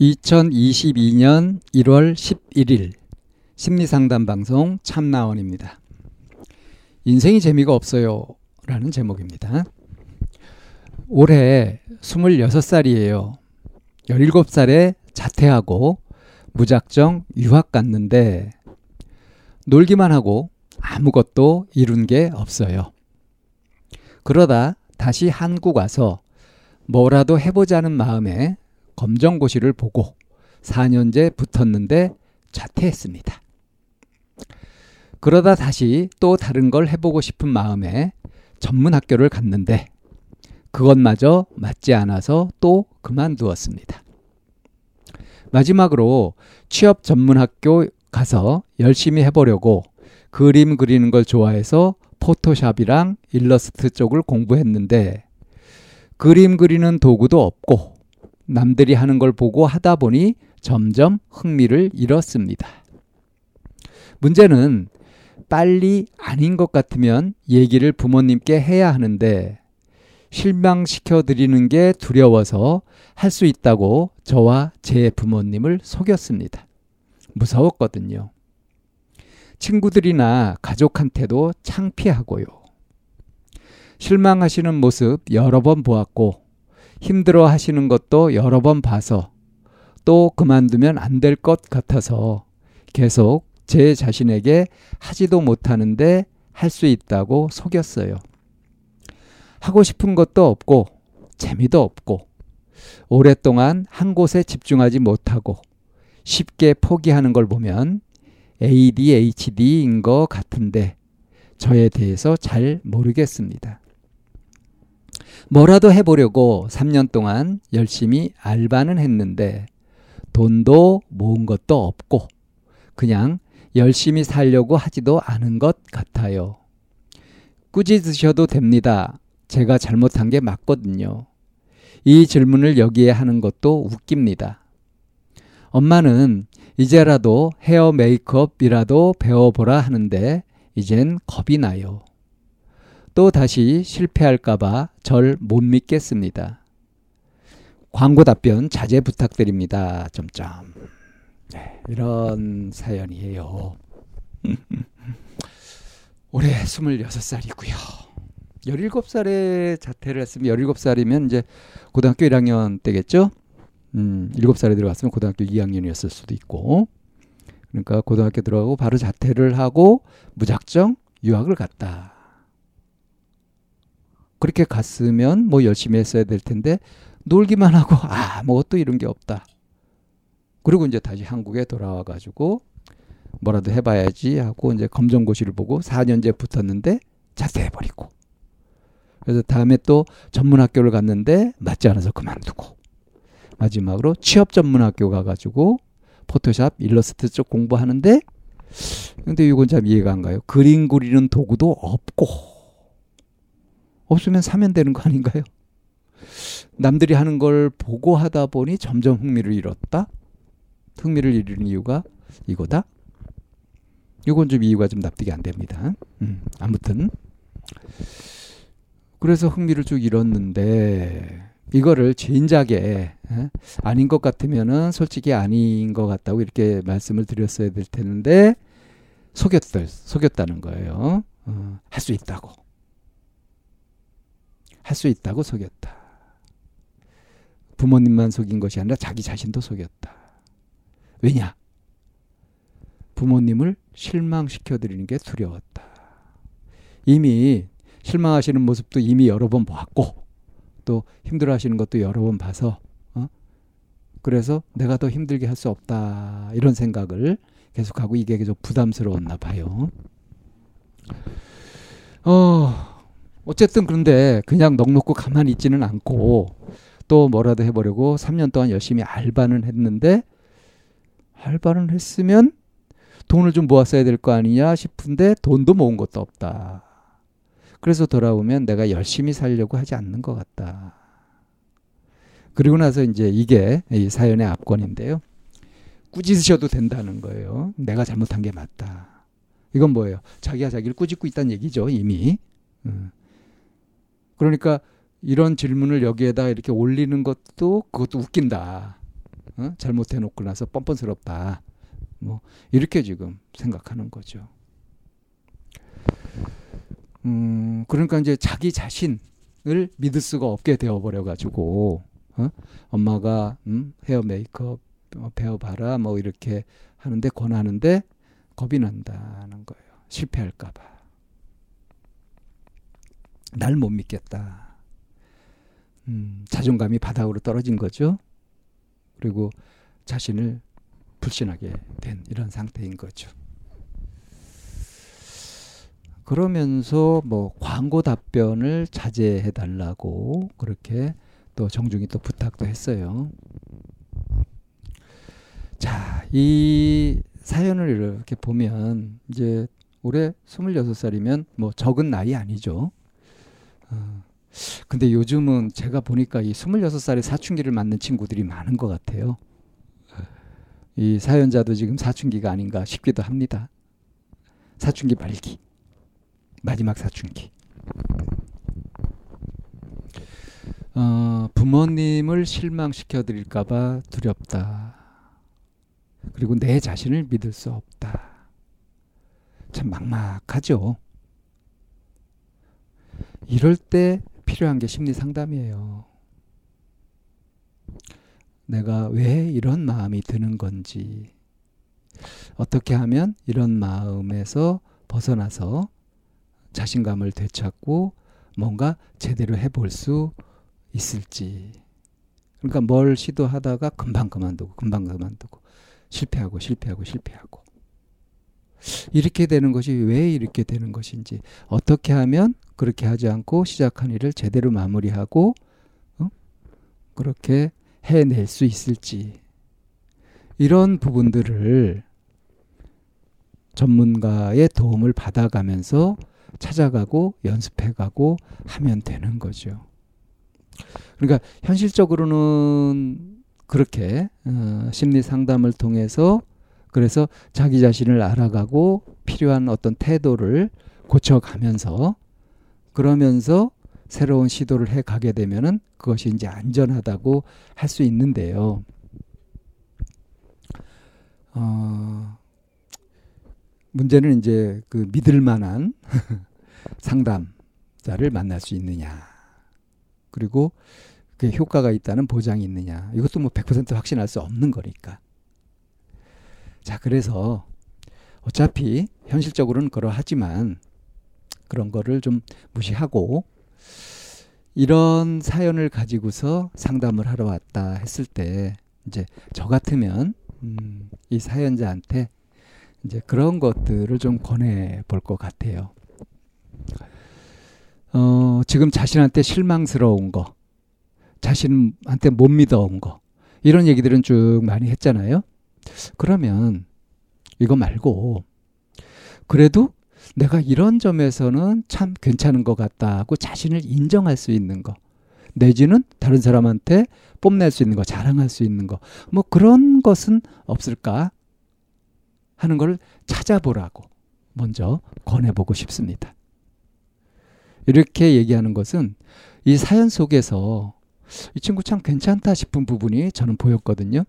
2022년 1월 11일 심리상담 방송 참나원입니다. 인생이 재미가 없어요. 라는 제목입니다. 올해 26살이에요. 17살에 자퇴하고 무작정 유학 갔는데 놀기만 하고 아무것도 이룬 게 없어요. 그러다 다시 한국 와서 뭐라도 해보자는 마음에 검정고시를 보고 4년제 붙었는데 자퇴했습니다. 그러다 다시 또 다른 걸 해보고 싶은 마음에 전문 학교를 갔는데 그것마저 맞지 않아서 또 그만두었습니다. 마지막으로 취업 전문 학교 가서 열심히 해보려고 그림 그리는 걸 좋아해서 포토샵이랑 일러스트 쪽을 공부했는데 그림 그리는 도구도 없고 남들이 하는 걸 보고 하다 보니 점점 흥미를 잃었습니다. 문제는 빨리 아닌 것 같으면 얘기를 부모님께 해야 하는데 실망시켜 드리는 게 두려워서 할 수 있다고 저와 제 부모님을 속였습니다. 무서웠거든요. 친구들이나 가족한테도 창피하고요. 실망하시는 모습 여러 번 보았고 힘들어 하시는 것도 여러 번 봐서 또 그만두면 안 될 것 같아서 계속 제 자신에게 하지도 못하는데 할 수 있다고 속였어요. 하고 싶은 것도 없고 재미도 없고 오랫동안 한 곳에 집중하지 못하고 쉽게 포기하는 걸 보면 ADHD인 것 같은데 저에 대해서 잘 모르겠습니다. 뭐라도 해보려고 3년 동안 열심히 알바는 했는데 돈도 모은 것도 없고 그냥 열심히 살려고 하지도 않은 것 같아요. 꾸짖으셔도 됩니다. 제가 잘못한 게 맞거든요. 이 질문을 여기에 하는 것도 웃깁니다. 엄마는 이제라도 헤어 메이크업이라도 배워보라 하는데 이젠 겁이 나요. 또 다시 실패할까봐 절 못 믿겠습니다. 광고 답변 자제 부탁드립니다. 점점. 네, 이런 사연이에요. 올해 26살이고요. 17살에 자퇴를 했으면 17살이면 이제 고등학교 1학년 때겠죠? 음, 7살에 들어갔으면 고등학교 2학년이었을 수도 있고. 그러니까 고등학교 들어가고 바로 자퇴를 하고 무작정 유학을 갔다. 그렇게 갔으면 뭐 열심히 했어야 될 텐데 놀기만 하고 아무것도 이런 게 없다. 그리고 이제 다시 한국에 돌아와 가지고 뭐라도 해봐야지 하고 이제 검정고시를 보고 4년제 붙었는데 자퇴해버리고 그래서 다음에 또 전문학교를 갔는데 맞지 않아서 그만두고 마지막으로 취업 전문학교 가가지고 포토샵 일러스트 쪽 공부하는데 근데 이건 참 이해가 안 가요. 그림 그리는 도구도 없고 없으면 사면 되는 거 아닌가요? 남들이 하는 걸 보고 하다 보니 점점 흥미를 잃었다. 흥미를 잃은 이유가 이거다. 이건 좀 이유가 좀 납득이 안 됩니다. 음, 아무튼 그래서 흥미를 쭉 잃었는데 이거를 진작에 에? 아닌 것 같으면은 솔직히 아닌 것 같다고 이렇게 말씀을 드렸어야 될 텐데 속였들 속였다는 거예요. 어, 할 수 있다고 할 수 있다고 속였다. 부모님만 속인 것이 아니라 자기 자신도 속였다. 왜냐? 부모님을 실망시켜 드리는 게 두려웠다. 이미 실망하시는 모습도 이미 여러 번 봤고 또 힘들어 하시는 것도 여러 번 봐서 어? 그래서 내가 더 힘들게 할 수 없다 이런 생각을 계속하고 이게 좀 부담스러웠나 봐요. 어, 어쨌든 그런데 그냥 넉넉고 가만히 있지는 않고 또 뭐라도 해보려고 3년 동안 열심히 알바는 했는데 알바는 했으면 돈을 좀 모았어야 될 거 아니냐 싶은데 돈도 모은 것도 없다. 그래서 돌아오면 내가 열심히 살려고 하지 않는 것 같다. 그리고 나서 이제 이게 이 사연의 압권인데요. 꾸짖으셔도 된다는 거예요. 내가 잘못한 게 맞다. 이건 뭐예요? 자기가 자기를 꾸짖고 있다는 얘기죠, 이미. 음. 그러니까 이런 질문을 여기에다 이렇게 올리는 것도 그것도 웃긴다. 어? 잘못해 놓고 나서 뻔뻔스럽다. 뭐 이렇게 지금 생각하는 거죠. 음, 그러니까 이제 자기 자신을 믿을 수가 없게 되어버려 가지고 어? 엄마가 음, 헤어 메이크업 어, 배워봐라 뭐 이렇게 하는데 권하는데 겁이 난다는 거예요. 실패할까봐. 날 못 믿겠다. 음, 자존감이 바닥으로 떨어진 거죠. 그리고 자신을 불신하게 된 이런 상태인 거죠. 그러면서 뭐 광고 답변을 자제해 달라고 그렇게 또 정중히 또 부탁도 했어요. 자, 이 사연을 이렇게 보면 이제 올해 26살이면 뭐 적은 나이 아니죠. 어, 근데 요즘은 제가 보니까 이 26살에 사춘기를 맞는 친구들이 많은 것 같아요. 이 사연자도 지금 사춘기가 아닌가 싶기도 합니다. 사춘기 말기. 마지막 사춘기. 어, 부모님을 실망시켜 드릴까봐 두렵다. 그리고 내 자신을 믿을 수 없다. 참 막막하죠. 이럴 때 필요한 게 심리 상담이에요. 내가 왜 이런 마음이 드는 건지, 어떻게 하면 이런 마음에서 벗어나서 자신감을 되찾고 뭔가 제대로 해볼 수 있을지. 그러니까 뭘 시도하다가 금방 그만두고, 금방 그만두고, 실패하고, 실패하고, 실패하고. 이렇게 되는 것이 왜 이렇게 되는 것인지, 어떻게 하면 그렇게 하지 않고 시작한 일을 제대로 마무리하고, 어? 그렇게 해낼 수 있을지. 이런 부분들을 전문가의 도움을 받아가면서 찾아가고 연습해가고 하면 되는 거죠. 그러니까 현실적으로는 그렇게 어, 심리 상담을 통해서 그래서 자기 자신을 알아가고 필요한 어떤 태도를 고쳐가면서 그러면서 새로운 시도를 해 가게 되면은 그것이 이제 안전하다고 할 수 있는데요. 어, 문제는 이제 그 믿을 만한 상담자를 만날 수 있느냐. 그리고 그 효과가 있다는 보장이 있느냐. 이것도 뭐 100% 확신할 수 없는 거니까. 자, 그래서 어차피 현실적으로는 그러하지만 그런 거를 좀 무시하고 이런 사연을 가지고서 상담을 하러 왔다 했을 때 이제 저 같으면 음, 이 사연자한테 이제 그런 것들을 좀 권해 볼 것 같아요. 어, 지금 자신한테 실망스러운 거, 자신한테 못 믿어온 거, 이런 얘기들은 쭉 많이 했잖아요. 그러면 이거 말고, 그래도 내가 이런 점에서는 참 괜찮은 것 같다고 자신을 인정할 수 있는 거, 내지는 다른 사람한테 뽐낼 수 있는 거, 자랑할 수 있는 거, 뭐 그런 것은 없을까 하는 걸 찾아보라고 먼저 권해보고 싶습니다. 이렇게 얘기하는 것은 이 사연 속에서 이 친구 참 괜찮다 싶은 부분이 저는 보였거든요.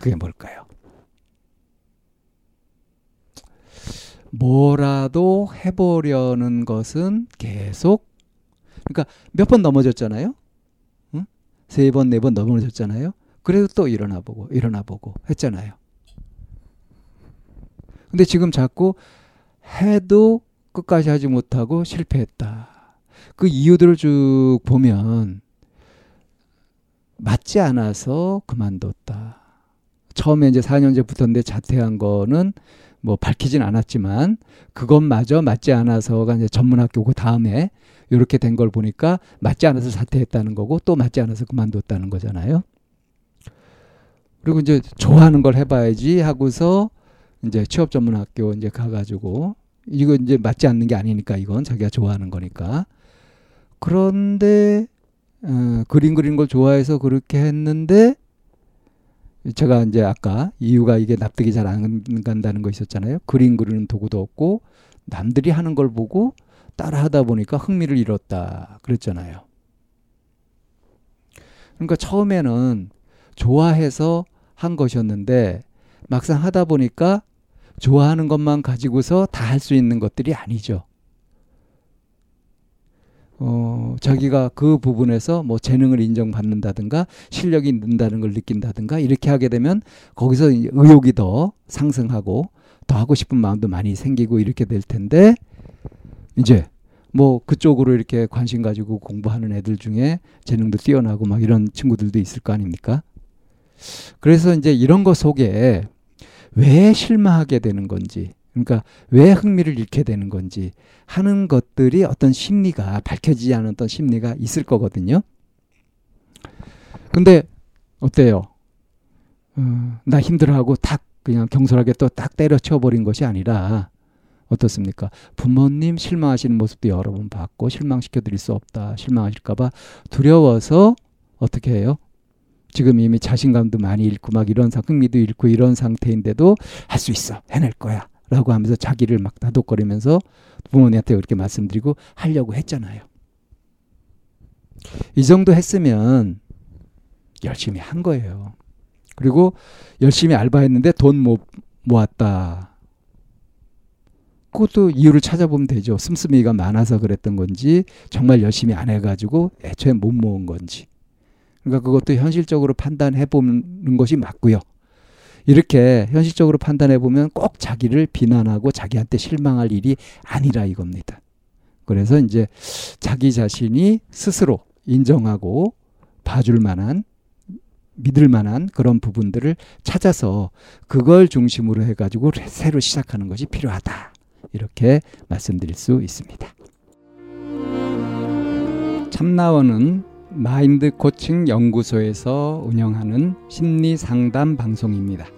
그게 뭘까요? 뭐라도 해보려는 것은 계속 그러니까 몇 번 넘어졌잖아요. 응? 세 번, 네 번 넘어졌잖아요. 그래도 또 일어나 보고 일어나 보고 했잖아요. 근데 지금 자꾸 해도 끝까지 하지 못하고 실패했다. 그 이유들을 쭉 보면 맞지 않아서 그만뒀다. 처음에 이제 4년째 붙었는데 자퇴한 거는 뭐 밝히진 않았지만 그것마저 맞지 않아서가 이제 전문학교 그 다음에 이렇게 된 걸 보니까 맞지 않아서 사퇴했다는 거고 또 맞지 않아서 그만뒀다는 거잖아요. 그리고 이제 좋아하는 걸 해봐야지 하고서 이제 취업 전문학교 이제 가가지고 이거 이제 맞지 않는 게 아니니까 이건 자기가 좋아하는 거니까 그런데 어, 그림 그리는 걸 좋아해서 그렇게 했는데 제가 이제 아까 이유가 이게 납득이 잘 안 간다는 거 있었잖아요. 그림 그리는 도구도 없고 남들이 하는 걸 보고 따라 하다 보니까 흥미를 잃었다 그랬잖아요. 그러니까 처음에는 좋아해서 한 것이었는데 막상 하다 보니까 좋아하는 것만 가지고서 다 할 수 있는 것들이 아니죠. 어, 자기가 그 부분에서 뭐 재능을 인정받는다든가 실력이 는다는 걸 느낀다든가 이렇게 하게 되면 거기서 의욕이 더 상승하고 더 하고 싶은 마음도 많이 생기고 이렇게 될 텐데 이제 뭐 그쪽으로 이렇게 관심 가지고 공부하는 애들 중에 재능도 뛰어나고 막 이런 친구들도 있을 거 아닙니까? 그래서 이제 이런 것 속에 왜 실망하게 되는 건지 그러니까 왜 흥미를 잃게 되는 건지 하는 것들이 어떤 심리가 밝혀지지 않은 어떤 심리가 있을 거거든요. 근데 어때요? 어, 나 힘들어하고 탁 그냥 경솔하게 또 딱 때려쳐 버린 것이 아니라 어떻습니까? 부모님 실망하시는 모습도 여러 번 봤고 실망시켜 드릴 수 없다. 실망하실까 봐 두려워서 어떻게 해요? 지금 이미 자신감도 많이 잃고 막 이런 상 흥미도 잃고 이런 상태인데도 할 수 있어 해낼 거야 라고 하면서 자기를 막 다독거리면서 부모님한테 그렇게 말씀드리고 하려고 했잖아요. 이 정도 했으면 열심히 한 거예요. 그리고 열심히 알바했는데 돈 못 모았다. 그것도 이유를 찾아보면 되죠. 씀씀이가 많아서 그랬던 건지 정말 열심히 안 해가지고 애초에 못 모은 건지. 그러니까 그것도 현실적으로 판단해 보는 것이 맞고요. 이렇게 현실적으로 판단해 보면 꼭 자기를 비난하고 자기한테 실망할 일이 아니라 이겁니다. 그래서 이제 자기 자신이 스스로 인정하고 봐줄 만한 믿을 만한 그런 부분들을 찾아서 그걸 중심으로 해가지고 새로 시작하는 것이 필요하다. 이렇게 말씀드릴 수 있습니다. 참나원은 마인드 코칭 연구소에서 운영하는 심리 상담 방송입니다.